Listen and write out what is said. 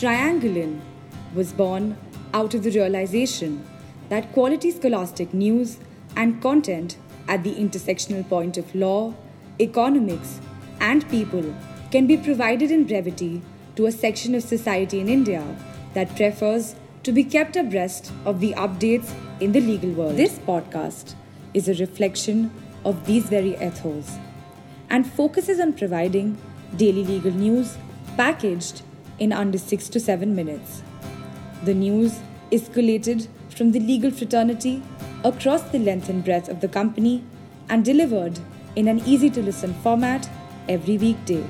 Triangle-in was born out of the realization that quality scholastic news and content at the intersectional point of law, economics, and people can be provided in brevity to a section of society in India that prefers to be kept abreast of the updates in the legal world. This podcast is a reflection of these very ethos and focuses on providing daily legal news packaged in under 6 to 7 minutes. The news is collated from the legal fraternity across the length and breadth of the company and delivered in an easy to listen format every weekday.